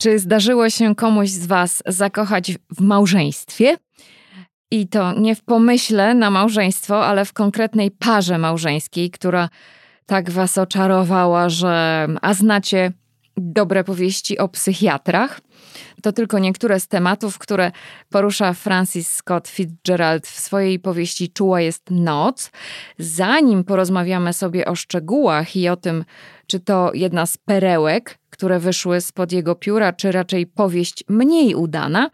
Czy zdarzyło się komuś z Was zakochać w małżeństwie? I to nie w pomyśle na małżeństwo, ale w konkretnej parze małżeńskiej, która tak Was oczarowała, że. A znacie dobre powieści o psychiatrach? To tylko niektóre z tematów, które porusza Francis Scott Fitzgerald w swojej powieści Czuła jest noc. Zanim porozmawiamy sobie o szczegółach i o tym, czy to jedna z perełek, które wyszły spod jego pióra, czy raczej powieść mniej udana,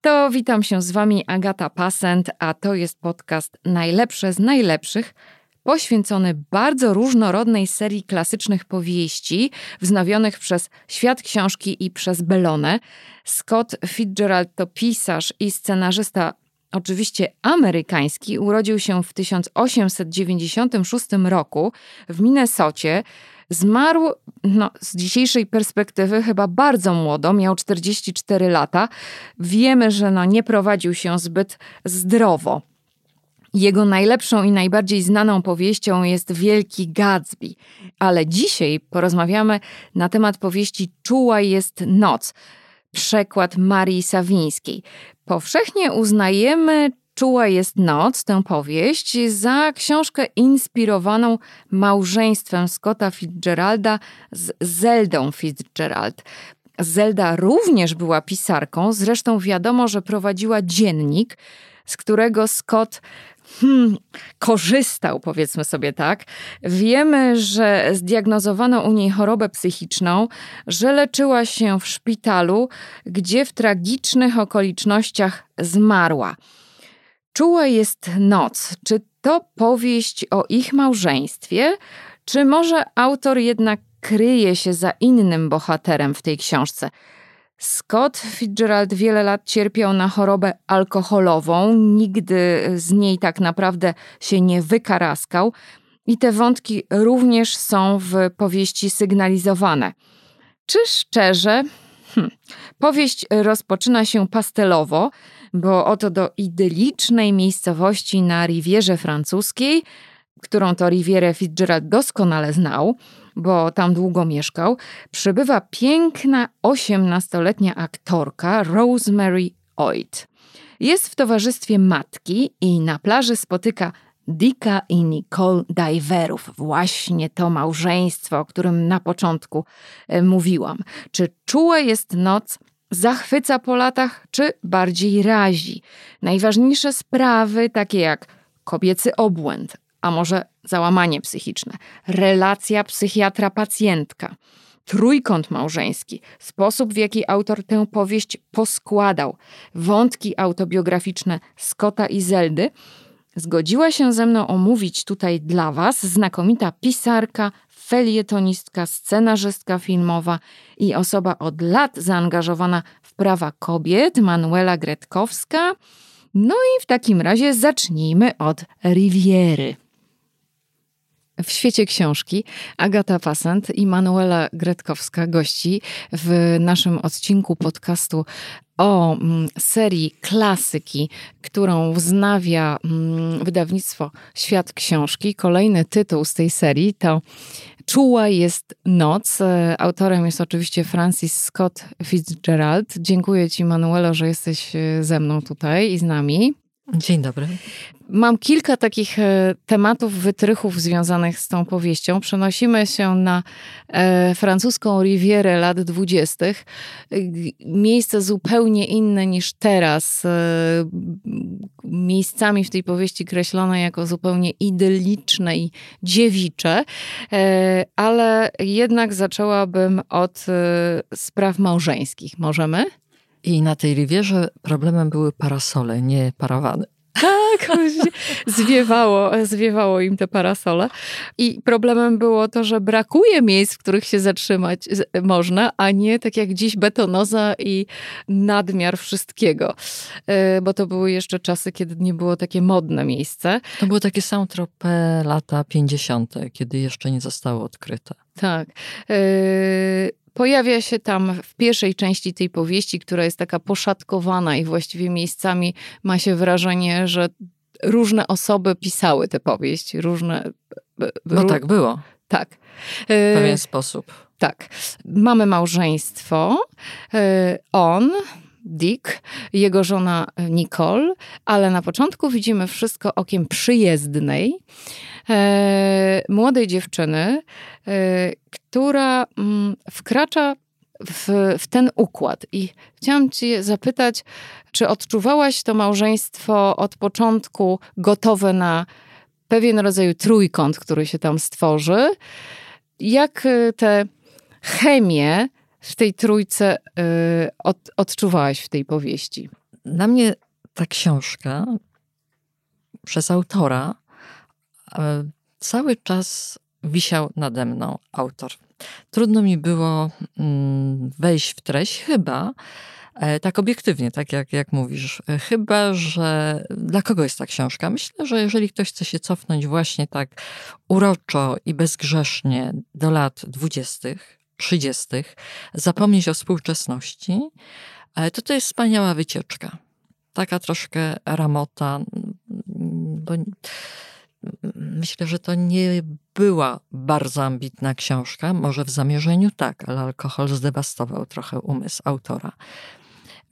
to witam się z Wami Agata Pasent, a to jest podcast Najlepsze z Najlepszych, poświęcony bardzo różnorodnej serii klasycznych powieści, wznowionych przez świat książki i przez Bellone. Scott Fitzgerald to pisarz i scenarzysta oczywiście amerykański, urodził się w 1896 roku w Minnesocie. Zmarł no, z dzisiejszej perspektywy chyba bardzo młodo, miał 44 lata. Wiemy, że no, nie prowadził się zbyt zdrowo. Jego najlepszą i najbardziej znaną powieścią jest Wielki Gatsby, ale dzisiaj porozmawiamy na temat powieści Czuła jest noc, przekład Marii Sawińskiej. Powszechnie uznajemy Czuła jest noc, tę powieść, za książkę inspirowaną małżeństwem Scotta Fitzgeralda z Zeldą Fitzgerald. Zelda również była pisarką, zresztą wiadomo, że prowadziła dziennik, z którego Scott hmm, korzystał, powiedzmy sobie tak. Wiemy, że zdiagnozowano u niej chorobę psychiczną, że leczyła się w szpitalu, gdzie w tragicznych okolicznościach zmarła. Czuła jest noc. Czy to powieść o ich małżeństwie, czy może autor jednak kryje się za innym bohaterem w tej książce? Scott Fitzgerald wiele lat cierpiał na chorobę alkoholową, nigdy z niej tak naprawdę się nie wykaraskał, i te wątki również są w powieści sygnalizowane. Czy szczerze? Hm. Powieść rozpoczyna się pastelowo, bo oto do idylicznej miejscowości na Rivierze Francuskiej, którą to Rivierę Fitzgerald doskonale znał, bo tam długo mieszkał, przybywa piękna osiemnastoletnia aktorka Rosemary Oyd. Jest w towarzystwie matki i na plaży spotyka Dicka i Nicole Diverów. Właśnie to małżeństwo, o którym na początku e, mówiłam. Czy czuła jest noc zachwyca po latach, czy bardziej razi? Najważniejsze sprawy, takie jak kobiecy obłęd, a może załamanie psychiczne, relacja psychiatra-pacjentka, trójkąt małżeński, sposób w jaki autor tę powieść poskładał, wątki autobiograficzne Scotta i Zeldy, zgodziła się ze mną omówić tutaj dla Was znakomita pisarka, felietonistka, scenarzystka filmowa i osoba od lat zaangażowana w prawa kobiet, Manuela Gretkowska. No i w takim razie zacznijmy od Riviery. W świecie książki Agata Pasent i Manuela Gretkowska gości w naszym odcinku podcastu o mm, serii klasyki, którą wznawia mm, wydawnictwo Świat Książki. Kolejny tytuł z tej serii to Czuła jest noc. E, autorem jest oczywiście Francis Scott Fitzgerald. Dziękuję Ci, Manuelo, że jesteś e, ze mną tutaj i z nami. Dzień dobry. Mam kilka takich e, tematów, wytrychów związanych z tą powieścią. Przenosimy się na e, francuską Rivierę lat dwudziestych. Miejsce zupełnie inne niż teraz. E, miejscami w tej powieści kreślone jako zupełnie idyliczne i dziewicze. Ale jednak zaczęłabym od spraw małżeńskich. Możemy? I na tej Rivierze problemem były parasole, nie parawany. Tak, zwiewało, zwiewało im te parasole. I problemem było to, że brakuje miejsc, w których się zatrzymać można, a nie tak jak dziś betonoza i nadmiar wszystkiego. E, bo to były jeszcze czasy, kiedy nie było takie modne miejsce. To były takie saint lata 50., kiedy jeszcze nie zostało odkryte. Tak. E, Pojawia się tam w pierwszej części tej powieści, która jest taka poszatkowana i właściwie miejscami ma się wrażenie, że różne osoby pisały tę powieść. Różne. No tak, było. Tak. W pewien sposób. Tak. Mamy małżeństwo. E, on, Dick, jego żona Nicole, ale na początku widzimy wszystko okiem przyjezdnej, e, młodej dziewczyny, e, która mm, wkracza w, w, ten układ. I chciałam Cię zapytać, czy odczuwałaś to małżeństwo od początku gotowe na pewien rodzaj trójkąt, który się tam stworzy? Jak te chemię w tej trójce od, odczuwałaś w tej powieści? Dla mnie ta książka przez autora cały czas wisiał nade mną autor. Trudno mi było mm, wejść w treść, chyba e, tak obiektywnie, tak jak, jak mówisz. E, chyba, że dla kogo jest ta książka? Myślę, że jeżeli ktoś chce się cofnąć właśnie tak uroczo i bezgrzesznie do lat dwudziestych, 30., zapomnieć o współczesności, to to jest wspaniała wycieczka. Taka troszkę ramota, bo myślę, że to nie była bardzo ambitna książka, może w zamierzeniu tak, ale alkohol zdewastował trochę umysł autora.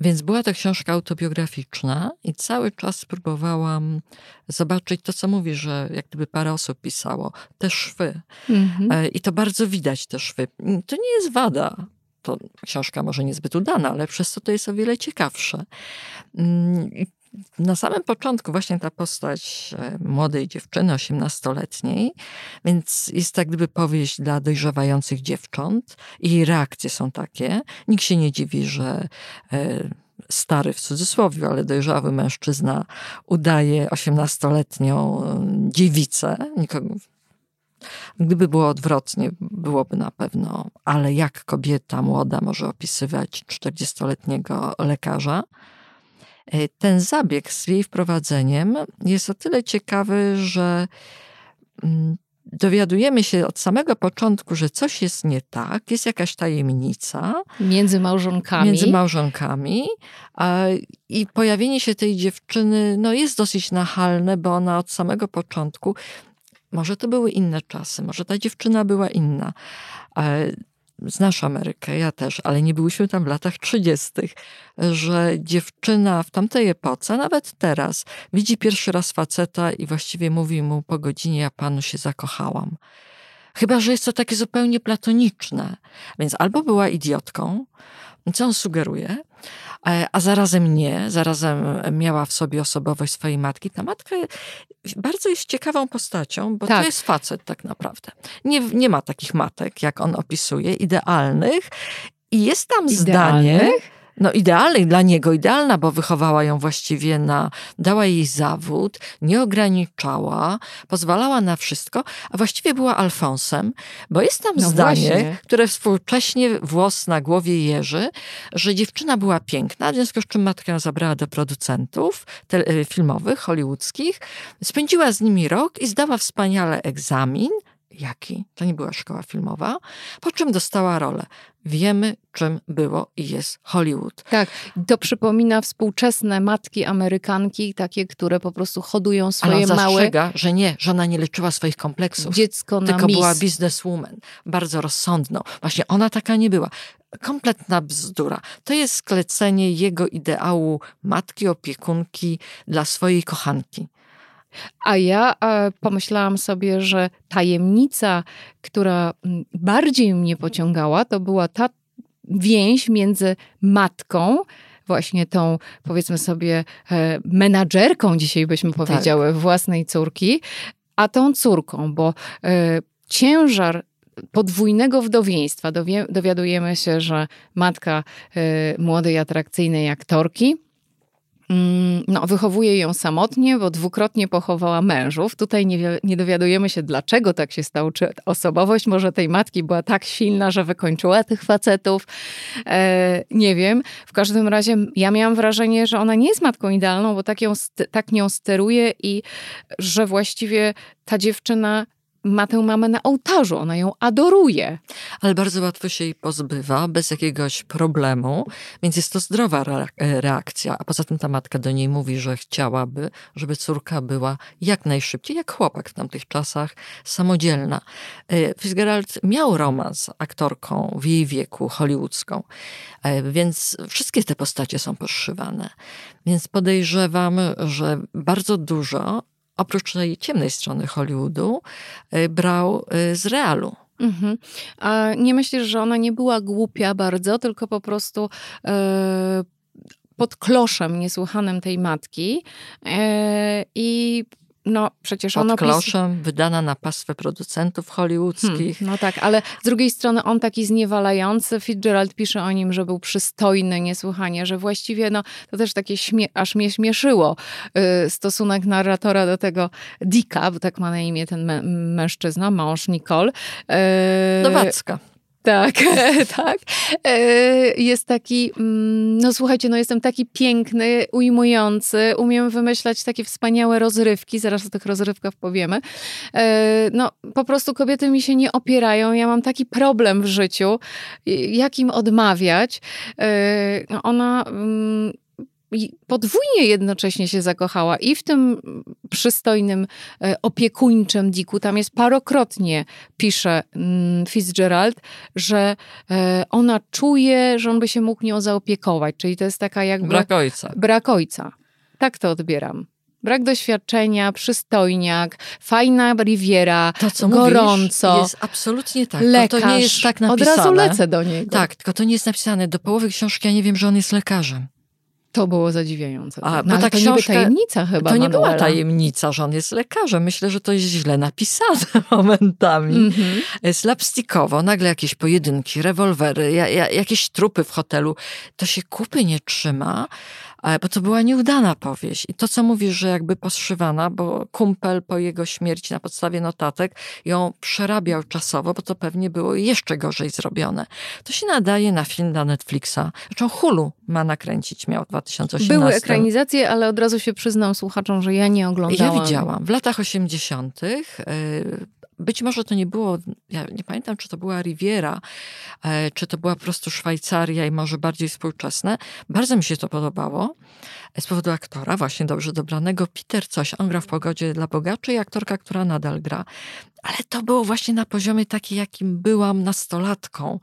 Więc była to książka autobiograficzna i cały czas próbowałam zobaczyć to, co mówi, że jak gdyby parę osób pisało, te szwy. Mhm. E, I to bardzo widać, te szwy. To nie jest wada. To książka może niezbyt udana, ale przez to to jest o wiele ciekawsze. Na samym początku właśnie ta postać e, młodej dziewczyny, osiemnastoletniej, więc jest tak gdyby powieść dla dojrzewających dziewcząt i jej reakcje są takie. Nikt się nie dziwi, że e, stary w cudzysłowie, ale dojrzały mężczyzna udaje osiemnastoletnią e, dziewicę. Nikogo, Gdyby było odwrotnie, byłoby na pewno, ale jak kobieta młoda może opisywać 40-letniego lekarza? E, ten zabieg z jej wprowadzeniem jest o tyle ciekawy, że mm, dowiadujemy się od samego początku, że coś jest nie tak, jest jakaś tajemnica. Między małżonkami. Między małżonkami. I pojawienie się tej dziewczyny no, jest dosyć nachalne, bo ona od samego początku, może to były inne czasy, może ta dziewczyna była inna znasz Amerykę, ja też, ale nie byłyśmy tam w latach 30., że dziewczyna w tamtej epoce, nawet teraz, widzi pierwszy raz faceta i właściwie mówi mu po godzinie, ja panu się zakochałam. Chyba, że jest to takie zupełnie platoniczne. Więc albo była idiotką, co on sugeruje, a zarazem nie, zarazem miała w sobie osobowość swojej matki. Ta matka bardzo jest ciekawą postacią, bo tak. to jest facet tak naprawdę. Nie, nie ma takich matek, jak on opisuje, idealnych. I jest tam idealnych? zdanie no idealnej dla niego, idealna, bo wychowała ją właściwie na, dała jej zawód, nie ograniczała, pozwalała na wszystko, a właściwie była Alfonsem, bo jest tam no zdanie, właśnie. które współcześnie włos na głowie jeży, że dziewczyna była piękna, w związku z czym matka ją zabrała do producentów e, filmowych, hollywoodzkich, spędziła z nimi rok i zdała wspaniale egzamin, Jaki? To nie była szkoła filmowa. Po czym dostała rolę. Wiemy, czym było i jest Hollywood. Tak, to przypomina współczesne matki Amerykanki, takie, które po prostu hodują swoje Ale małe... że nie, że ona nie leczyła swoich kompleksów. Dziecko na Tylko mis. była bizneswoman, bardzo rozsądną. Właśnie ona taka nie była. Kompletna bzdura. To jest sklecenie jego ideału matki, opiekunki dla swojej kochanki. A ja e, pomyślałam sobie, że tajemnica, która bardziej mnie pociągała, to była ta więź między matką, właśnie tą, powiedzmy sobie, e, menadżerką, dzisiaj byśmy powiedziały, tak. własnej córki, a tą córką, bo e, ciężar podwójnego wdowieństwa, dowie, dowiadujemy się, że matka młodej, atrakcyjnej aktorki, Mm, no, wychowuje ją samotnie, bo dwukrotnie pochowała mężów. Tutaj nie, nie dowiadujemy się, dlaczego tak się stało. Czy osobowość może tej matki była tak silna, że wykończyła tych facetów? E, nie wiem. W każdym razie ja miałam wrażenie, że ona nie jest matką idealną, bo tak, ją, tak nią steruje i że właściwie ta dziewczyna ma tę mamę na ołtarzu, ona ją adoruje. Ale bardzo łatwo się jej pozbywa, bez jakiegoś problemu, więc jest to zdrowa reakcja. A poza tym ta matka do niej mówi, że chciałaby, żeby córka była jak najszybciej, jak chłopak w tamtych czasach, samodzielna. E, Fitzgerald miał romans z aktorką w jej wieku, hollywoodzką, e, więc wszystkie te postacie są poszywane. Więc podejrzewam, że bardzo dużo oprócz tej ciemnej strony Hollywoodu, y, brał y, z realu. Mhm. A nie myślisz, że ona nie była głupia bardzo, tylko po prostu e, pod kloszem niesłychanym tej matki e, i no, przecież Pod ono kloszem, wydana na pastwę producentów hollywoodzkich. Hmm, no tak, ale z drugiej strony on taki zniewalający, Fitzgerald pisze o nim, że był przystojny niesłychanie, że właściwie, no, to też takie śmie aż mnie śmieszyło y, stosunek narratora do tego Dicka, bo tak ma na imię ten mężczyzna, mąż Nicole. Y, Nowacka. Tak, tak. E, jest taki, mm, no słuchajcie, no jestem taki piękny, ujmujący, umiem wymyślać takie wspaniałe rozrywki, zaraz o tych rozrywkach powiemy. E, no po prostu kobiety mi się nie opierają, ja mam taki problem w życiu, jak im odmawiać. E, no, ona mm, podwójnie jednocześnie się zakochała i w tym przystojnym, e, opiekuńczym Diku. Tam jest parokrotnie, pisze mm, Fitzgerald, że e, ona czuje, że on by się mógł nią zaopiekować. Czyli to jest taka jakby... Brak ojca. Brak ojca. Tak to odbieram. Brak doświadczenia, przystojniak, fajna riviera, to, co gorąco. Mówisz, jest absolutnie tak. Lekarz. To nie jest tak napisane. Od razu lecę do niego. Tak, tylko to nie jest napisane. Do połowy książki ja nie wiem, że on jest lekarzem. To było zadziwiające. A, no, bo ta to książka, tajemnica chyba To nie Manuela. była tajemnica, że on jest lekarzem. Myślę, że to jest źle napisane momentami. Mm -hmm. Slapstickowo, nagle jakieś pojedynki, rewolwery, ja, ja, jakieś trupy w hotelu. To się kupy nie trzyma, bo to była nieudana powieść. I to, co mówisz, że jakby poszywana, bo kumpel po jego śmierci na podstawie notatek ją przerabiał czasowo, bo to pewnie było jeszcze gorzej zrobione. To się nadaje na film na Netflixa. Zresztą Hulu ma nakręcić, miał w 2018. Były ekranizacje, ale od razu się przyznam słuchaczom, że ja nie oglądałam. Ja widziałam. W latach 80. Być może to nie było, ja nie pamiętam, czy to była Riviera, e, czy to była po prostu Szwajcaria i może bardziej współczesne. Bardzo mi się to podobało z powodu aktora, właśnie dobrze dobranego. Peter coś, on gra w Pogodzie dla Bogaczy i aktorka, która nadal gra. Ale to było właśnie na poziomie takim, jakim byłam nastolatką.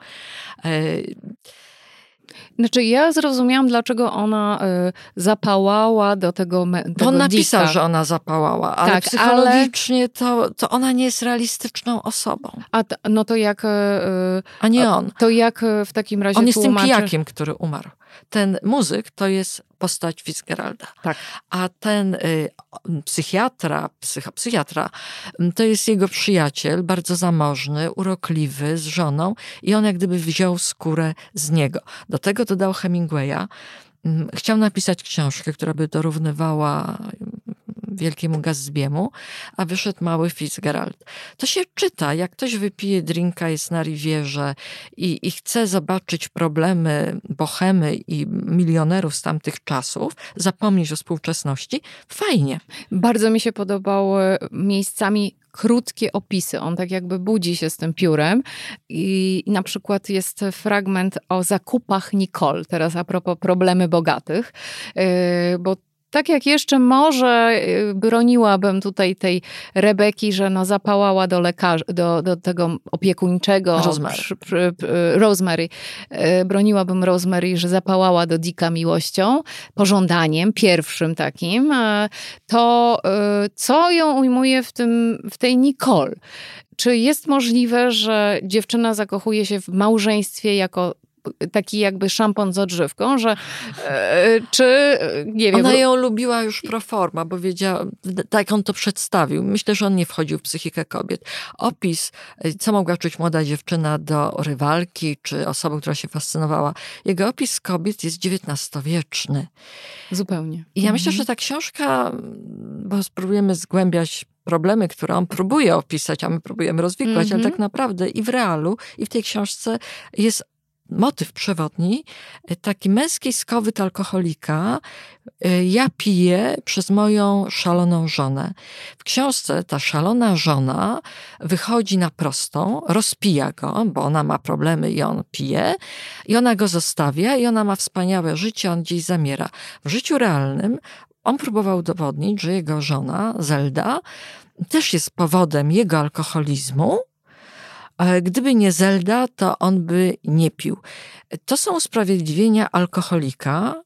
Znaczy, ja zrozumiałam, dlaczego ona y, zapałała do tego. Bo on napisał, że ona zapałała, ale tak, psychologicznie ale... to, to ona nie jest realistyczną osobą. A t, no to jak. Y, A nie on. To jak w takim razie. On jest tłumaczy... tym pijakiem, który umarł. Ten muzyk to jest postać Fitzgeralda. Tak. A ten y, psychiatra, psycho, psychiatra, mm, to jest jego przyjaciel, bardzo zamożny, urokliwy, z żoną i on jak gdyby wziął skórę z niego. Do tego dodał Hemingwaya. Mm, chciał napisać książkę, która by dorównywała wielkiemu Gatsbiemu, a wyszedł mały Fitzgerald. To się czyta, jak ktoś wypije drinka, jest na riwierze i, i chce zobaczyć problemy bohemy i milionerów z tamtych czasów, zapomnieć o współczesności, fajnie. Bardzo mi się podobały miejscami krótkie opisy. On tak jakby budzi się z tym piórem i, na przykład jest fragment o zakupach Nicole, teraz a propos problemy bogatych, yy, bo tak jak jeszcze może y, broniłabym tutaj tej Rebeki, że no zapałała do lekarza, do, do tego opiekuńczego Rosemary. Przy, Rosemary. Y, broniłabym Rosemary, że zapałała do Dika miłością, pożądaniem, pierwszym takim. To y, co ją ujmuje w, tym, w tej Nicole? Czy jest możliwe, że dziewczyna zakochuje się w małżeństwie jako taki jakby szampon z odżywką, że e, czy, nie wiem... Ona ją lubiła już pro forma, bo wiedziała, tak on to przedstawił. Myślę, że on nie wchodził w psychikę kobiet. Opis, e, co mogła czuć młoda dziewczyna do rywalki, czy osoby, która się fascynowała. Jego opis kobiet jest XIX-wieczny. Zupełnie. I ja myślę, mhm. że ta książka, bo spróbujemy zgłębiać problemy, które on próbuje opisać, a my próbujemy rozwikłać, ale mhm. tak naprawdę i w realu, i w tej książce jest motyw przewodni, taki męski skowyt alkoholika. Ja piję przez moją szaloną żonę. W książce ta szalona żona wychodzi na prostą, rozpija go, bo ona ma problemy i on pije, i ona go zostawia, i ona ma wspaniałe życie, on gdzieś zamiera. W życiu realnym on próbował udowodnić, że jego żona, Zelda, też jest powodem jego alkoholizmu. Gdyby nie Zelda, to on by nie pił. To są usprawiedliwienia alkoholika,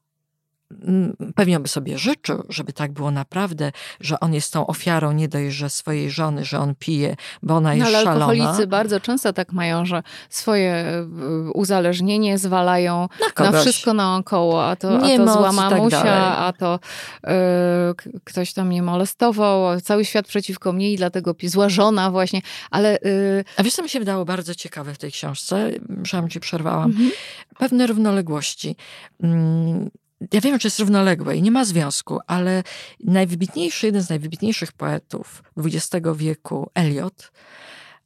pewnie by sobie życzył, żeby tak było naprawdę, że on jest tą ofiarą nie dość, że swojej żony, że on pije, bo ona jest no, ale szalona. alkoholicy bardzo często tak mają, że swoje e, uzależnienie zwalają na, na wszystko naokoło, a to, a to zła tak mamusia, tak a to y, ktoś tam mnie molestował, cały świat przeciwko mnie i dlatego zła żona właśnie, ale... Y... A wiesz, co mi się wydało bardzo ciekawe w tej książce, że ci przerwałam? Mhm. Pewne równoległości. Mm, ja wiem, że jest równoległe i nie ma związku, ale najwybitniejszy, jeden z najwybitniejszych poetów XX wieku, Eliot,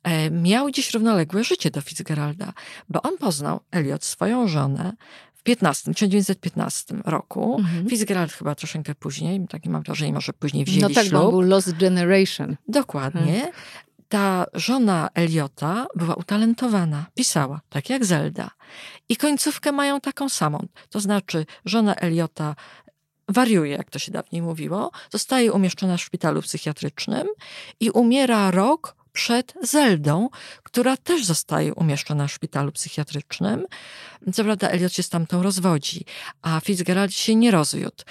e, miał dziś równoległe życie do Fitzgeralda, bo on poznał, Eliot, swoją żonę w 15, 1915 roku. Mhm. Fitzgerald chyba troszeczkę później, takie mam wrażenie, może później wzięli No tak, ślub. był Lost Generation. Dokładnie. Mhm ta żona Eliota była utalentowana, pisała, tak jak Zelda. I końcówkę mają taką samą. To znaczy, żona Eliota wariuje, jak to się dawniej mówiło, zostaje umieszczona w szpitalu psychiatrycznym i umiera rok przed Zeldą, która też zostaje umieszczona w szpitalu psychiatrycznym. Co prawda Eliot się z tamtą rozwodzi, a Fitzgerald się nie rozwiódł.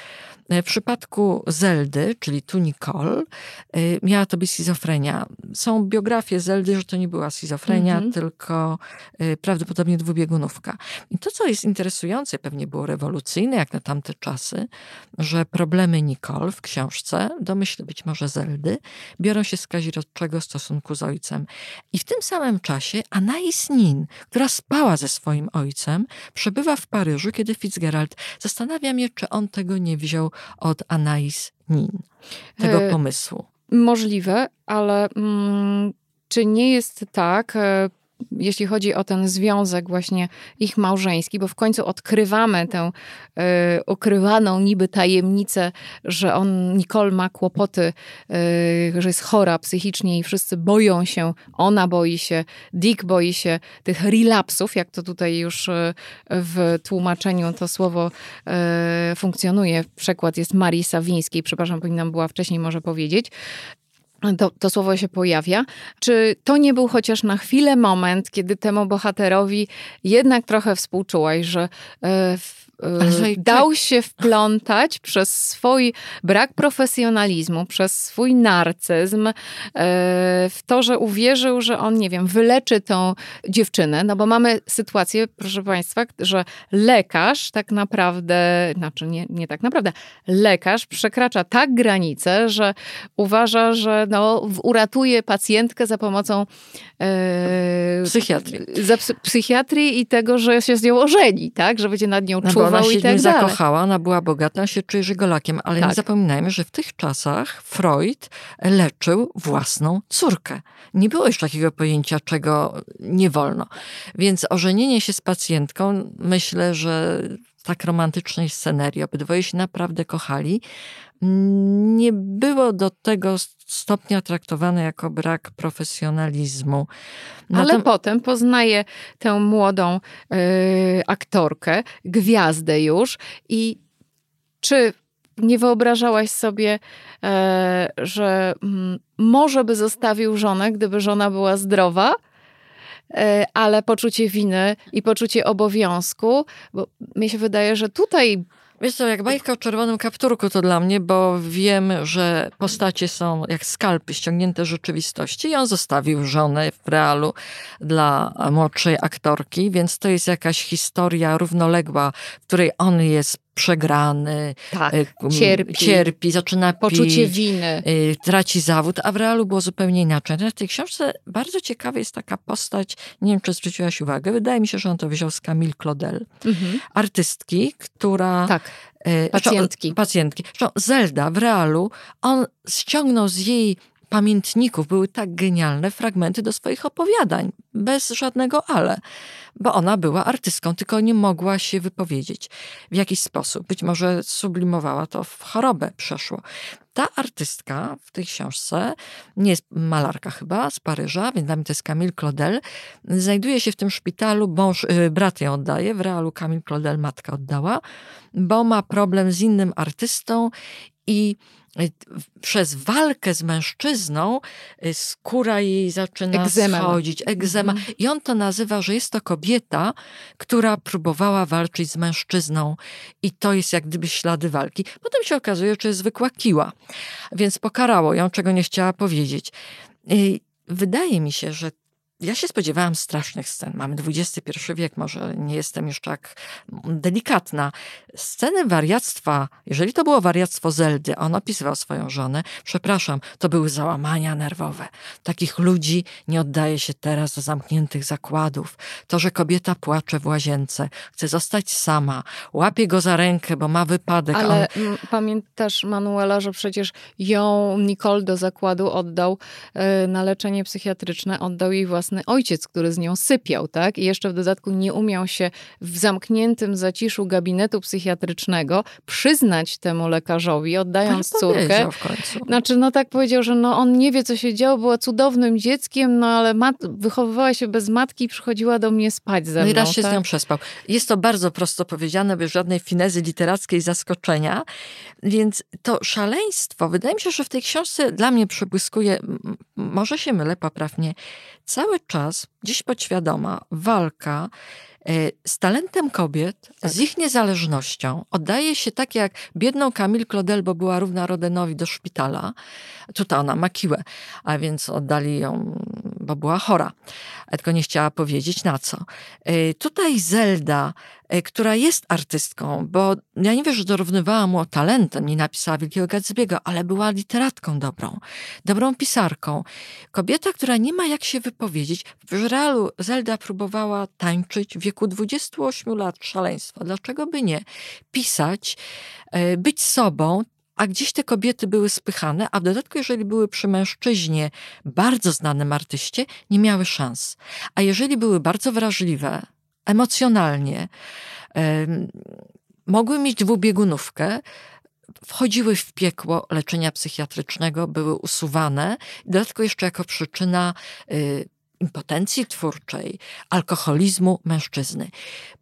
W przypadku Zeldy, czyli tu Nicole, y, miała to być schizofrenia. Są biografie Zeldy, że to nie była schizofrenia, mm -hmm. tylko y, prawdopodobnie dwubiegunówka. I to, co jest interesujące, pewnie było rewolucyjne, jak na tamte czasy, że problemy Nicole w książce, domyślę być może Zeldy, biorą się z kazirodczego stosunku z ojcem. I w tym samym czasie Anais Nin, która spała ze swoim ojcem, przebywa w Paryżu, kiedy Fitzgerald zastanawia mnie, czy on tego nie wziął od Anais Nin, tego e, pomysłu. Możliwe, ale mm, czy nie jest tak, e, jeśli chodzi o ten związek właśnie ich małżeński, bo w końcu odkrywamy tę y, ukrywaną niby tajemnicę, że on, Nicole ma kłopoty, y, że jest chora psychicznie i wszyscy boją się, ona boi się, Dick boi się tych relapsów, jak to tutaj już y, w tłumaczeniu to słowo funkcjonuje. Przekład jest Marii Sawińskiej, przepraszam, powinnam była wcześniej może powiedzieć to, to słowo się pojawia. Czy to nie był chociaż na chwilę moment, kiedy temu bohaterowi jednak trochę współczułaś, że e, Y, dał się wplątać przez swój brak profesjonalizmu, przez swój narcyzm, y, w to, że uwierzył, że on, nie wiem, wyleczy tą dziewczynę, no bo mamy sytuację, proszę Państwa, że lekarz tak naprawdę, znaczy nie, nie tak naprawdę, lekarz przekracza tak granicę, że uważa, że no, uratuje pacjentkę za pomocą e, psychiatrii. Za psychiatrii i tego, że się z nią ożeni, tak? Że będzie nad nią no ona się i tak zakochała, ona była bogata, ona się czuje żegolakiem, ale tak. nie zapominajmy, że w tych czasach Freud leczył własną córkę. Nie było już takiego pojęcia, czego nie wolno. Więc ożenienie się z pacjentką, myślę, że tak romantycznej scenerii, obydwoje się naprawdę kochali, nie było do tego stopnia traktowane jako brak profesjonalizmu. Ale potem poznaje tę młodą y, aktorkę, gwiazdę już i czy nie wyobrażałaś sobie, e, że m, może by zostawił żonę, gdyby żona była zdrowa? E, ale poczucie winy i poczucie obowiązku, bo mi się wydaje, że tutaj Wiesz co, jak bajka o czerwonym kapturku to dla mnie, bo wiem, że postacie są jak skalpy ściągnięte rzeczywistości. I on zostawił żonę w realu dla młodszej aktorki, więc to jest jakaś historia równoległa, w której on jest przegrany, tak, e, cierpi, cierpi, zaczyna poczucie pić, winy. E, traci zawód, a w realu było zupełnie inaczej. W tej książce bardzo ciekawa jest taka postać, nie wiem, czy zwróciłaś uwagę, wydaje mi się, że on to wziął z Camille Claudel, mhm. artystki, która... Tak. E, pacjentki. Pacjentki. Zelda w realu, on ściągnął z jej pamiętników były tak genialne fragmenty do swoich opowiadań. Bez żadnego ale, bo ona była artystką, tylko nie mogła się wypowiedzieć w jakiś sposób. Być może sublimowała to w chorobę przeszło. Ta artystka w tej książce, nie jest malarka chyba, z Paryża, więc dla mnie to jest Camille Claudel, znajduje się w tym szpitalu, mąż, y, brat ją oddaje, w realu Camille Claudel matka oddała, bo ma problem z innym artystą i y, przez walkę z mężczyzną y, skóra jej zaczyna Egzema. schodzić, egzema. Mhm. I on to nazywa, że jest to kobieta, która próbowała walczyć z mężczyzną i to jest jak gdyby ślady walki. Potem się okazuje, że jest zwykła kiła, więc pokarało ją, czego nie chciała powiedzieć. I wydaje mi się, że ja się spodziewałam strasznych scen. Mamy XXI wiek, może nie jestem już tak delikatna. Sceny wariactwa, jeżeli to było wariactwo Zeldy, on opisywał swoją żonę, przepraszam, to były załamania nerwowe. Takich ludzi nie oddaje się teraz do zamkniętych zakładów. To, że kobieta płacze w łazience, chce zostać sama, łapie go za rękę, bo ma wypadek. Ale on... pamiętasz, Manuela, że przecież ją Nicole do zakładu oddał yy, na leczenie psychiatryczne, oddał jej własne własny ojciec, który z nią sypiał, tak? I jeszcze w dodatku nie umiał się w zamkniętym zaciszu gabinetu psychiatrycznego przyznać temu lekarzowi, oddając tak córkę. W końcu. Znaczy, no tak powiedział, że no on nie wie, co się działo, była cudownym dzieckiem, no ale wychowywała się bez matki i przychodziła do mnie spać ze mną. No i raz się tak? z nią przespał. Jest to bardzo prosto powiedziane, bez żadnej finezy literackiej zaskoczenia, więc to szaleństwo, wydaje mi się, że w tej książce dla mnie przebłyskuje, może się mylę, poprawnie, cały czas, dziś podświadoma, walka e, z talentem kobiet, tak. z ich niezależnością. Oddaje się tak jak biedną Camille Claudel, bo była równa Rodenowi do szpitala. Tutaj ona ma kiłę, a więc oddali ją, bo była chora. Tylko nie chciała powiedzieć na co. E, tutaj Zelda E, która jest artystką, bo ja nie wiem, że dorównywała mu talentem, nie napisała Wielkiego Gatsby'ego, ale była literatką dobrą, dobrą pisarką. Kobieta, która nie ma jak się wypowiedzieć. W realu Zelda próbowała tańczyć w wieku 28 lat, szaleństwo. Dlaczego by nie? Pisać, e, być sobą, a gdzieś te kobiety były spychane, a w dodatku, jeżeli były przy mężczyźnie, bardzo znanym artyście, nie miały szans. A jeżeli były bardzo wrażliwe, emocjonalnie, mogły mieć dwubiegunówkę, wchodziły w piekło leczenia psychiatrycznego, były usuwane, dodatkowo jeszcze jako przyczyna y, impotencji twórczej, alkoholizmu mężczyzny.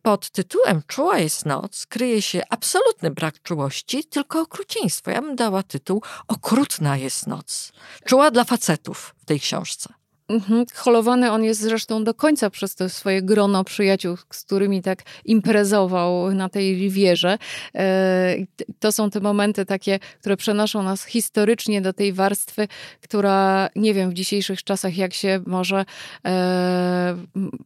Pod tytułem Czuła jest noc kryje się absolutny brak czułości, tylko okrucieństwo. Ja bym dała tytuł Okrutna jest noc. Czuła dla facetów w tej książce. Mhm. Holowany on jest zresztą do końca przez to swoje grono przyjaciół, z którymi tak imprezował na tej rivierze. E, to są te momenty takie, które przenoszą nas historycznie do tej warstwy, która nie wiem w dzisiejszych czasach, jak się może e,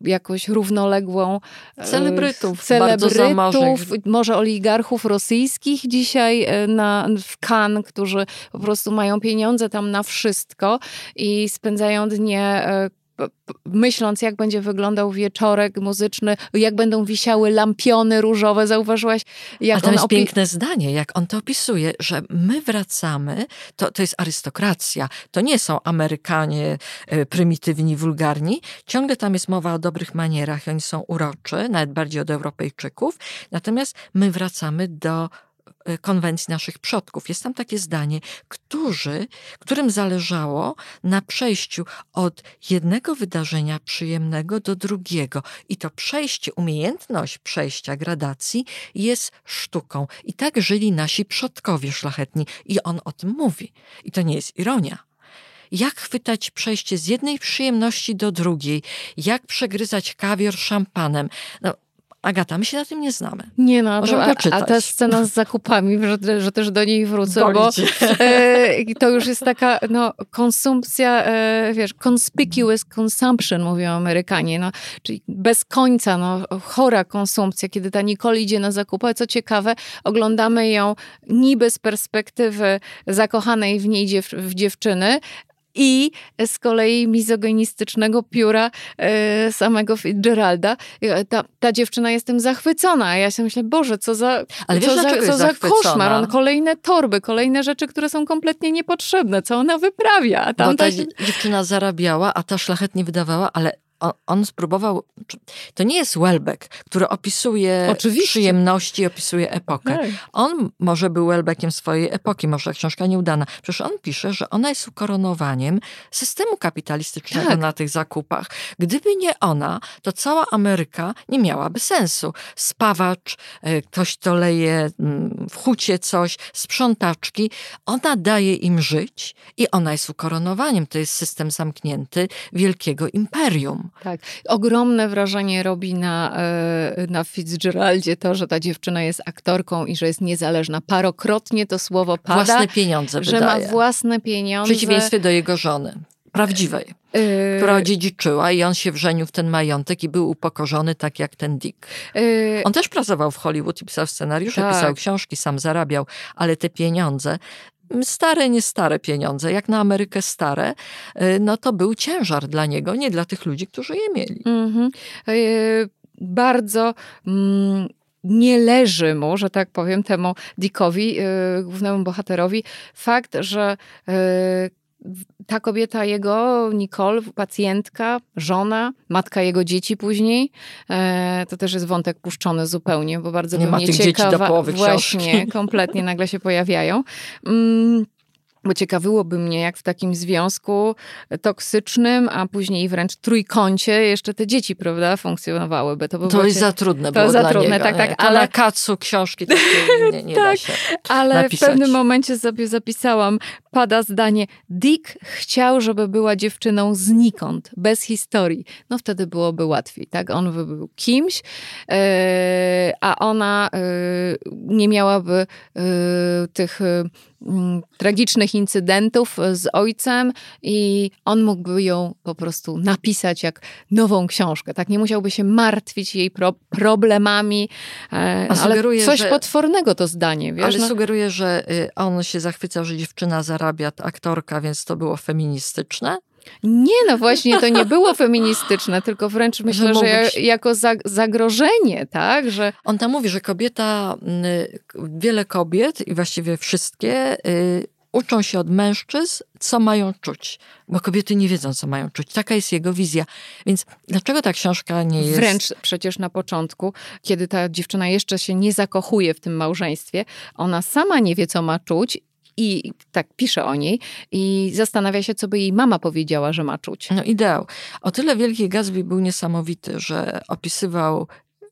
jakoś równoległą e, celebrytów, celebrytów może oligarchów rosyjskich dzisiaj na, w Cannes, którzy po prostu mają pieniądze tam na wszystko i spędzają dnie E, myśląc, jak będzie wyglądał wieczorek muzyczny, jak będą wisiały lampiony różowe. Zauważyłaś, jak A to jest piękne zdanie, jak on to opisuje, że my wracamy, to, to jest arystokracja, to nie są Amerykanie e, prymitywni, wulgarni. Ciągle tam jest mowa o dobrych manierach, oni są uroczy, nawet bardziej od Europejczyków. Natomiast my wracamy do konwencji naszych przodków. Jest tam takie zdanie, którzy, którym zależało na przejściu od jednego wydarzenia przyjemnego do drugiego. I to przejście, umiejętność przejścia gradacji jest sztuką. I tak żyli nasi przodkowie szlachetni. I on o tym mówi. I to nie jest ironia jak chwytać przejście z jednej przyjemności do drugiej, jak przegryzać kawior szampanem. No, Agata, my się na tym nie znamy. Nie no, a, a, ta scena z zakupami, że, że też do niej wrócę, Boli bo e, to już jest taka no, konsumpcja, e, wiesz, conspicuous consumption, mówią Amerykanie, no, czyli bez końca, no, chora konsumpcja, kiedy ta Nicole idzie na zakupy. Co ciekawe, oglądamy ją niby z perspektywy zakochanej w niej dziew w dziewczyny, i z kolei mizoginistycznego pióra e, samego Fitzgeralda. Ta, ta dziewczyna jest tym zachwycona, a ja się myślę, Boże, co za, Ale co wiesz, za, co za koszmar. On kolejne torby, kolejne rzeczy, które są kompletnie niepotrzebne. Co ona wyprawia? Tamta... Bo ta dziewczyna zarabiała, a ta szlachetnie wydawała, ale on, on spróbował, to nie jest Welbeck, który opisuje Oczywiście. przyjemności, opisuje epokę. Tak. On może był Welbeckiem swojej epoki, może książka nieudana. Przecież on pisze, że ona jest ukoronowaniem systemu kapitalistycznego Tak. na tych zakupach. Gdyby nie ona, to cała Ameryka nie miałaby sensu. Spawacz, e, ktoś to leje mm, w hucie coś, sprzątaczki. Ona daje im żyć i ona jest ukoronowaniem. To jest system zamknięty wielkiego imperium. Tak. Ogromne wrażenie robi na, e, na Fitzgeraldzie to, że ta dziewczyna jest aktorką i że jest niezależna. Parokrotnie to słowo pada, Własne pieniądze że wydaje. ma własne W pieniądze. przeciwieństwie do jego żony. Prawdziwej, E, która odziedziczyła i on się wrzenił w ten majątek i był upokorzony tak jak ten Dick. e, On też pracował w Hollywood i pisał scenariusze, Tak. pisał książki, sam zarabiał, ale te pieniądze, stare, nie stare pieniądze, jak na Amerykę stare, y, no to był ciężar dla niego, nie dla tych ludzi, którzy je mieli. Mhm. E, Bardzo mm, nie leży mu, że tak powiem, temu Dickowi, e, głównemu bohaterowi, fakt, że e, ta kobieta jego, Nicole, pacjentka, żona, matka jego dzieci później, e, to też jest wątek puszczony zupełnie, bo bardzo Nie ma nie tych dzieci do ciekawa. połowy Właśnie, książki. kompletnie nagle się pojawiają. Mm, bo ciekawyłoby mnie, jak w takim związku toksycznym, a później wręcz trójkącie jeszcze te dzieci, prawda, funkcjonowałyby. To, by To jest za trudne to za dla trudne, niego. tak, nie? tak, To ale- na kacu książki takie nie, nie da Tak. się. Ale napisać. w pewnym momencie sobie zapisałam, pada zdanie, Dick chciał, żeby była dziewczyną znikąd, bez historii. No wtedy byłoby łatwiej, tak? On by był kimś, e, a ona e, nie miałaby e, tych tragicznych incydentów z ojcem i on mógłby ją po prostu napisać jak nową książkę, tak? Nie musiałby się martwić jej pro, problemami, e, ale coś że- potwornego to zdanie, wiesz? Ale no. sugeruje, że y, on się zachwycał, że dziewczyna zarabia, aktorka, więc to było feministyczne. Nie, no właśnie, to nie było feministyczne, tylko wręcz myślę, że jako za, zagrożenie, tak? Że On tam mówi, że kobieta, y, wiele kobiet i właściwie wszystkie y, uczą się od mężczyzn, co mają czuć, bo kobiety nie wiedzą, co mają czuć. Taka jest jego wizja. Więc dlaczego ta książka nie jest... wręcz przecież na początku, kiedy ta dziewczyna jeszcze się nie zakochuje w tym małżeństwie, ona sama nie wie, co ma czuć. I tak pisze o niej i zastanawia się, co by jej mama powiedziała, że ma czuć. No ideał. O tyle Wielki Gatsby był niesamowity, że opisywał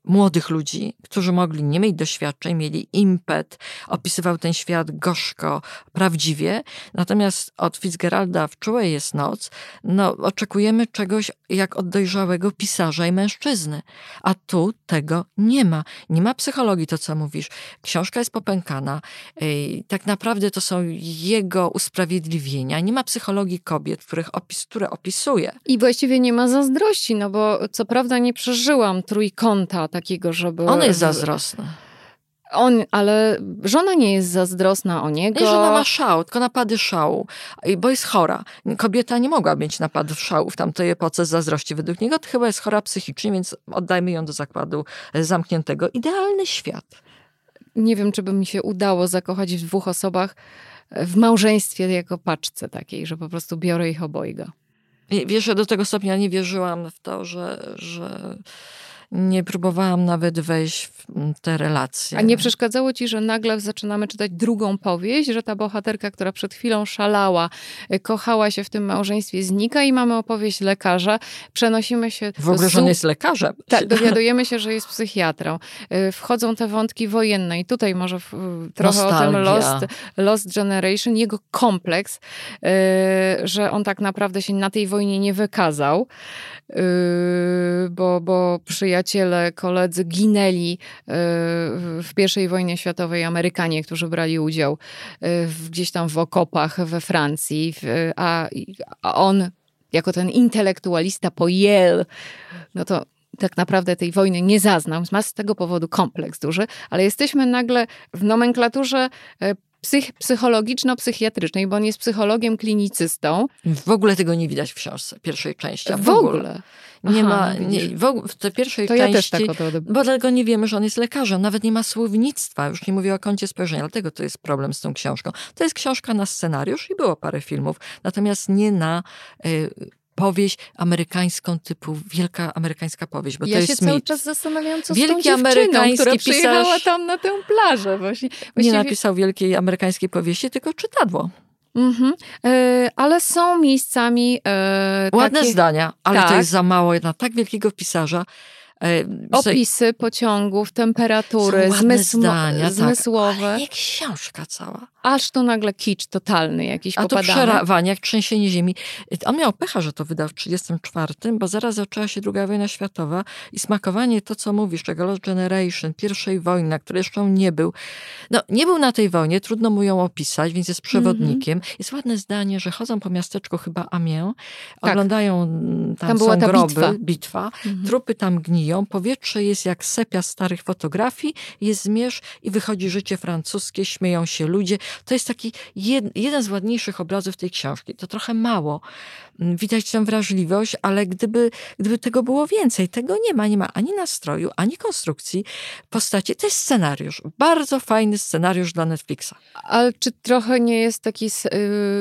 młodych ludzi, którzy mogli nie mieć doświadczeń, mieli impet, opisywał ten świat gorzko, prawdziwie. Natomiast od Fitzgeralda w Czułej jest noc, no oczekujemy czegoś jak od dojrzałego pisarza i mężczyzny. A tu tego nie ma. Nie ma psychologii, to co mówisz. Książka jest popękana. Tak naprawdę to są jego usprawiedliwienia. Nie ma psychologii kobiet, których opis, które opisuje. I właściwie nie ma zazdrości, no bo co prawda nie przeżyłam trójkąta takiego, żeby... On jest zazdrosny. On, ale żona nie jest zazdrosna o niego. Nie, że ona ma szał, tylko napady szału, bo jest chora. Kobieta nie mogła mieć napadów szału w tamtej epoce z zazdrości. Według niego to chyba jest chora psychicznie, więc oddajmy ją do zakładu zamkniętego. Idealny świat. Nie wiem, czy by mi się udało zakochać w dwóch osobach w małżeństwie jako paczce takiej, że po prostu biorę ich obojga. Wiesz, że do tego stopnia nie wierzyłam w to, że, że nie próbowałam nawet wejść w mm, te relacje. A nie przeszkadzało ci, że nagle zaczynamy czytać drugą powieść, że ta bohaterka, która przed chwilą szalała, y, kochała się w tym małżeństwie, znika i mamy opowieść lekarza. Przenosimy się... W ogóle, że on jest lekarzem. Tak, dowiadujemy się, że jest psychiatrą. Y, Wchodzą te wątki wojenne i tutaj może trochę o tym Nostalgia. Lost, Lost Generation, jego kompleks, y, że on tak naprawdę się na tej wojnie nie wykazał, bo, bo przyjaciele, koledzy ginęli y, w pierwszej wojnie światowej, Amerykanie, którzy brali udział w, gdzieś tam w okopach we Francji, a on jako ten intelektualista po Yale, no to tak naprawdę tej wojny nie zaznał, ma z tego powodu kompleks duży, ale jesteśmy nagle w nomenklaturze e, psych, psychologiczno-psychiatrycznej, bo on jest psychologiem klinicystą. W ogóle tego nie widać w książce, pierwszej części. a W ogóle. Nie Aha, ma, nie, w, w tej pierwszej To ja części... też tak. Bo dlatego nie wiemy, że on jest lekarzem. Nawet nie ma słownictwa. Już nie mówię o kącie spojrzenia. Dlatego to jest problem z tą książką. To jest książka na scenariusz i było parę filmów. Natomiast nie na y, powieść amerykańską typu wielka amerykańska powieść, bo ja to jest się cały mit. czas zastanawiam, co Wielki z tą dziewczyną, amerykański która przyjechała pisarz- tam na tę plażę. Właśnie, Nie napisał wielkiej amerykańskiej powieści, tylko czytadło. Mhm. E, ale są miejscami e, Ładne takie zdania, ale to Tak. jest za mało na tak wielkiego pisarza. E, opisy pociągów, temperatury, zmysł, zdania, tak, zmysłowe, ale nie książka cała. aż tu nagle kicz totalny jakiś A to popadany. przerawanie, jak trzęsienie ziemi. On miał pecha, że to wydał w 1934, bo zaraz zaczęła się druga wojna światowa i smakowanie to, co mówisz, tego Lost Generation, pierwszej wojny, na której jeszcze nie był. No, nie był na tej wojnie, trudno mu ją opisać, więc jest przewodnikiem. Mhm. Jest ładne zdanie, że chodzą po miasteczku chyba Amiens, Tak. oglądają, mm, tam, Tam są była groby, bitwa. bitwa Mhm. trupy tam gniją, powietrze jest jak sepia starych fotografii, jest zmierzch i wychodzi życie francuskie, śmieją się ludzie. To jest taki jed, jeden z ładniejszych obrazów tej książki. To trochę mało. Mm, Widać tę wrażliwość, ale gdyby, gdyby tego było więcej, tego nie ma. Nie ma ani nastroju, ani konstrukcji postaci. To jest scenariusz. Bardzo fajny scenariusz dla Netflixa. Ale czy trochę nie jest taki, y,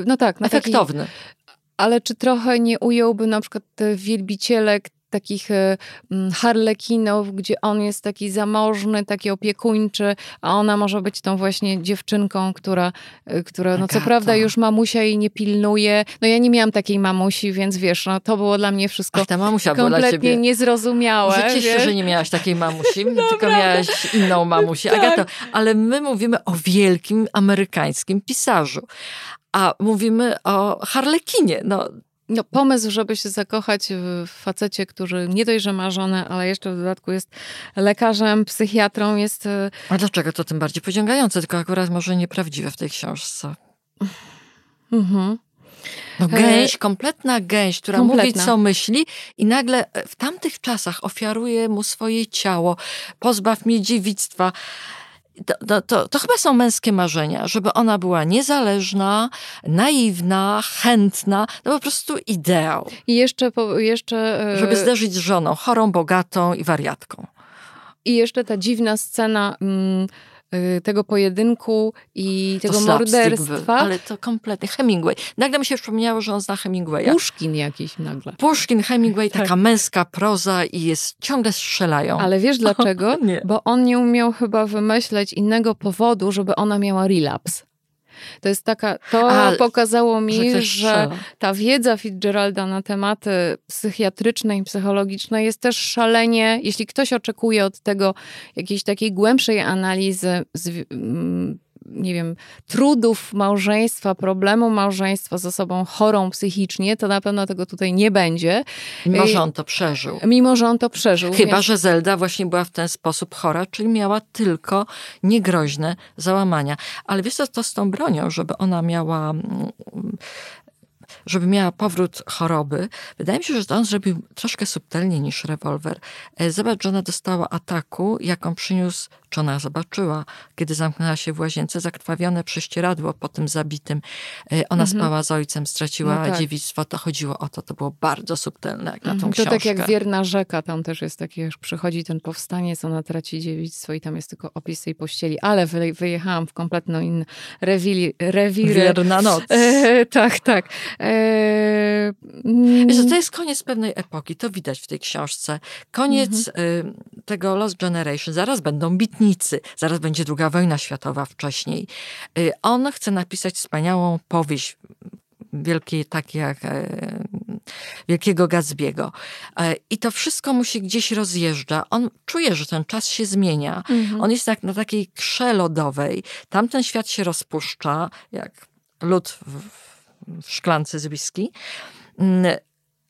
no tak, no taki, Efektowny. ale czy trochę nie ująłby na przykład te wielbicielek takich e, mm, harlekinów, gdzie on jest taki zamożny, taki opiekuńczy, a ona może być tą właśnie dziewczynką, która, e, która no co prawda już mamusia jej nie pilnuje. No ja nie miałam takiej mamusi, więc wiesz, no to było dla mnie wszystko Ach, ta mamusia kompletnie ciebie. niezrozumiałe. Że cieszę się, że nie miałaś takiej mamusi, tylko miałaś inną mamusię. Tak. Agato, ale my mówimy o wielkim amerykańskim pisarzu. A mówimy o Harlekinie. No, No, pomysł, żeby się zakochać w facecie, który nie dość, że ma żonę, ale jeszcze w dodatku jest lekarzem, psychiatrą, jest... e, a dlaczego to tym bardziej pociągające, tylko akurat może nieprawdziwe w tej książce. Mhm. No E, gęś, kompletna gęś, która kompletna. mówi, co myśli i nagle w tamtych czasach ofiaruje mu swoje ciało. Pozbaw mnie dziewictwa. To, to, to, to chyba są męskie marzenia, żeby ona była niezależna, naiwna, chętna, no po prostu ideał. I jeszcze, po, jeszcze, e, Żeby zderzyć z żoną, chorą, bogatą i wariatką. I jeszcze ta dziwna scena mm, tego pojedynku i tego morderstwa. Ale to kompletnie. Hemingway. Nagle mi się przypomniało, że on zna Hemingwaya. Puszkin jakiś nagle. Puszkin, Hemingway, Tak. taka męska proza i jest, ciągle strzelają. Ale wiesz dlaczego? Nie. Bo on nie umiał chyba wymyśleć innego powodu, żeby ona miała relaps. To jest taka, to A, pokazało mi, że że, ta wiedza Fitzgeralda na tematy psychiatryczne i psychologiczne jest też szalenie, jeśli ktoś oczekuje od tego jakiejś takiej głębszej analizy, z, nie wiem, trudów małżeństwa, problemu małżeństwa z osobą chorą psychicznie, to na pewno tego tutaj nie będzie, Mimo, że on to przeżył. mimo że on to przeżył. Chyba, więc- że Zelda właśnie była w ten sposób chora, czyli miała tylko niegroźne załamania. Ale wiesz co, to z tą bronią, żeby ona miała, mm, żeby miała powrót choroby, wydaje mi się, że to on zrobił troszkę subtelniej niż rewolwer. E, Zobacz, że ona dostała ataku, jaką przyniósł, czy ona zobaczyła, kiedy zamknęła się w łazience, zakrwawione prześcieradło po tym zabitym. E, Ona spała z ojcem, straciła Mhm. No tak. dziewictwo. To chodziło o to, to było bardzo subtelne jak na tą Mhm, To książkę. tak jak Wierna Rzeka, tam też jest takie, jak przychodzi ten powstaniec, ona traci dziewictwo i tam jest tylko opis tej pościeli, ale wy, wyjechałam w kompletno inne rewili, rewiry. Wierna noc. E, tak, tak. E, mm, Wiesz, że to jest koniec pewnej epoki, to widać w tej książce. Koniec Mhm. y, tego Lost Generation. Zaraz będą bitnicy, zaraz będzie druga wojna światowa wcześniej. Y, on chce napisać wspaniałą powieść, wielkie, takie jak e, Wielkiego Gatsby'ego. E, I to wszystko mu się gdzieś rozjeżdża. On czuje, że ten czas się zmienia. Mhm. On jest jak na takiej krze lodowej. Tamten świat się rozpuszcza, jak lód w, w szklance z whisky. Mm,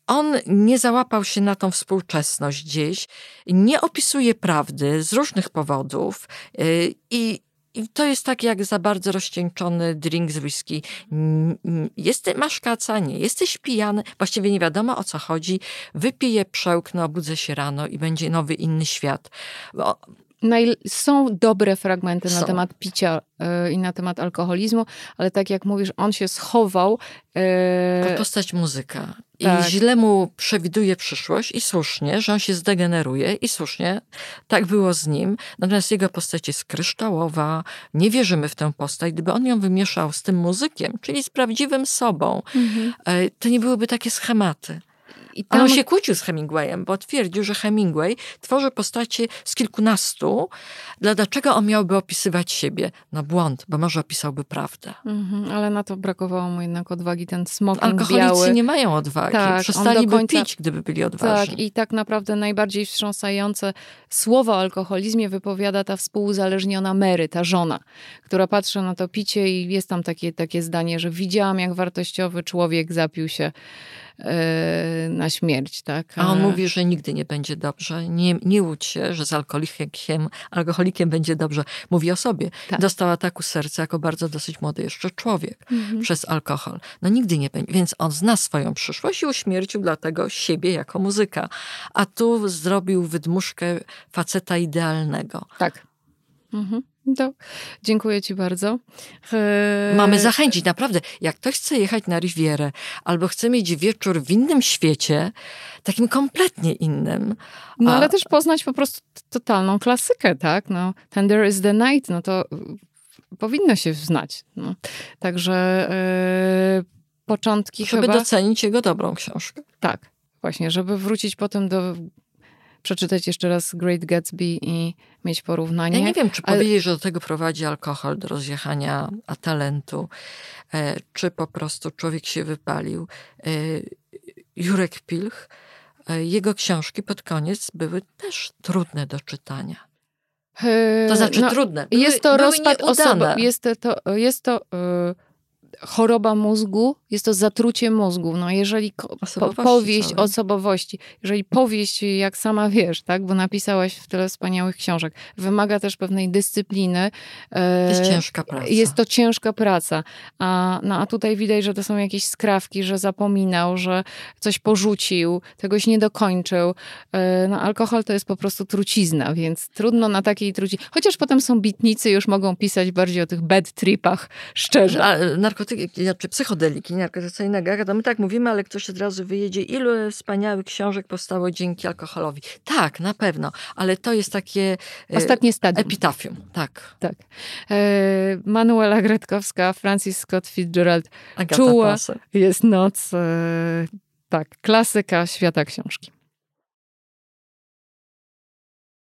On nie załapał się na tą współczesność gdzieś, nie opisuje prawdy z różnych powodów y, i, i to jest tak jak za bardzo rozcieńczony drink z whisky. Mm, mm, Jest, masz kaca, nie, jesteś pijany, właściwie nie wiadomo o co chodzi. Wypiję, przełknę, obudzę się rano i będzie nowy, inny świat. Są dobre fragmenty na Są. temat picia e, i na temat alkoholizmu, ale tak jak mówisz, on się schował. Pod postać muzyka. I tak. źle mu przewiduje przyszłość i słusznie, że on się zdegeneruje i słusznie tak było z nim. Natomiast jego postać jest kryształowa, nie wierzymy w tę postać. Gdyby on ją wymieszał z tym muzykiem, czyli z prawdziwym sobą, Mhm. e, to nie byłyby takie schematy. I tam... On się kłócił z Hemingwayem, bo twierdził, że Hemingway tworzy postacie z kilkunastu. Dlaczego on miałby opisywać siebie? No błąd, bo może opisałby prawdę. Mhm, ale na to brakowało mu jednak odwagi, ten smoking Alkoholicy biały. nie mają odwagi. Tak, Przestaliby końca... pić, gdyby byli odważni. Tak, i tak naprawdę najbardziej wstrząsające słowo o alkoholizmie wypowiada ta współuzależniona Mary, ta żona, która patrzy na to picie i jest tam takie, takie zdanie, że widziałam, jak wartościowy człowiek zapił się na śmierć, tak? A on mówi, że nigdy nie będzie dobrze. Nie, nie łudź się, że z alkoholikiem, alkoholikiem będzie dobrze. Mówi o sobie. Tak. Dostał ataku serca jako bardzo dosyć młody jeszcze człowiek mhm. przez alkohol. No nigdy nie będzie. Więc on zna swoją przyszłość i uśmiercił dlatego siebie jako muzyka. A tu zrobił wydmuszkę faceta idealnego. Tak. Mhm. To dziękuję Ci bardzo. Eee... Mamy zachęcić, naprawdę. Jak ktoś chce jechać na Rivierę albo chce mieć wieczór w innym świecie, takim kompletnie innym. No ale też poznać po prostu totalną klasykę, tak? No, Tender is the Night, no to powinno się znać. No. Także yy, początki Żeby chyba... docenić jego dobrą książkę. Tak, właśnie, żeby wrócić potem do przeczytać jeszcze raz Great Gatsby i mieć porównanie. Ja nie wiem, czy ale... powiedzieć, że do tego prowadzi alkohol, do rozjechania a talentu, e, czy po prostu człowiek się wypalił. E, Jurek Pilch, e, jego książki pod koniec były też trudne do czytania. To znaczy no, trudne. Były, jest to rozpad osoby. Jest to, jest to choroba mózgu, jest to zatrucie mózgu. No jeżeli po, powieść całej. osobowości, jeżeli powieść, jak sama wiesz, tak, bo napisałaś w tyle wspaniałych książek, wymaga też pewnej dyscypliny. To jest e, ciężka praca. Jest to ciężka praca. A, no, a tutaj widać, że to są jakieś skrawki, że zapominał, że coś porzucił, tegoś nie dokończył. E, no alkohol to jest po prostu trucizna, więc trudno na takiej truciźnie. Chociaż potem są bitnicy, już mogą pisać bardziej o tych bad tripach, szczerze. A, narkotyki, znaczy psychodeliki narkotycyjnego, to my tak mówimy, ale ktoś od razu wyjedzie, ilu wspaniałych książek powstało dzięki alkoholowi. Tak, na pewno, ale to jest takie... E, Ostatnie stadium. Epitafium, tak. Tak. E, Manuela Gretkowska, Francis Scott Fitzgerald. Agata Czuła, jest noc. E, tak, klasyka świata książki.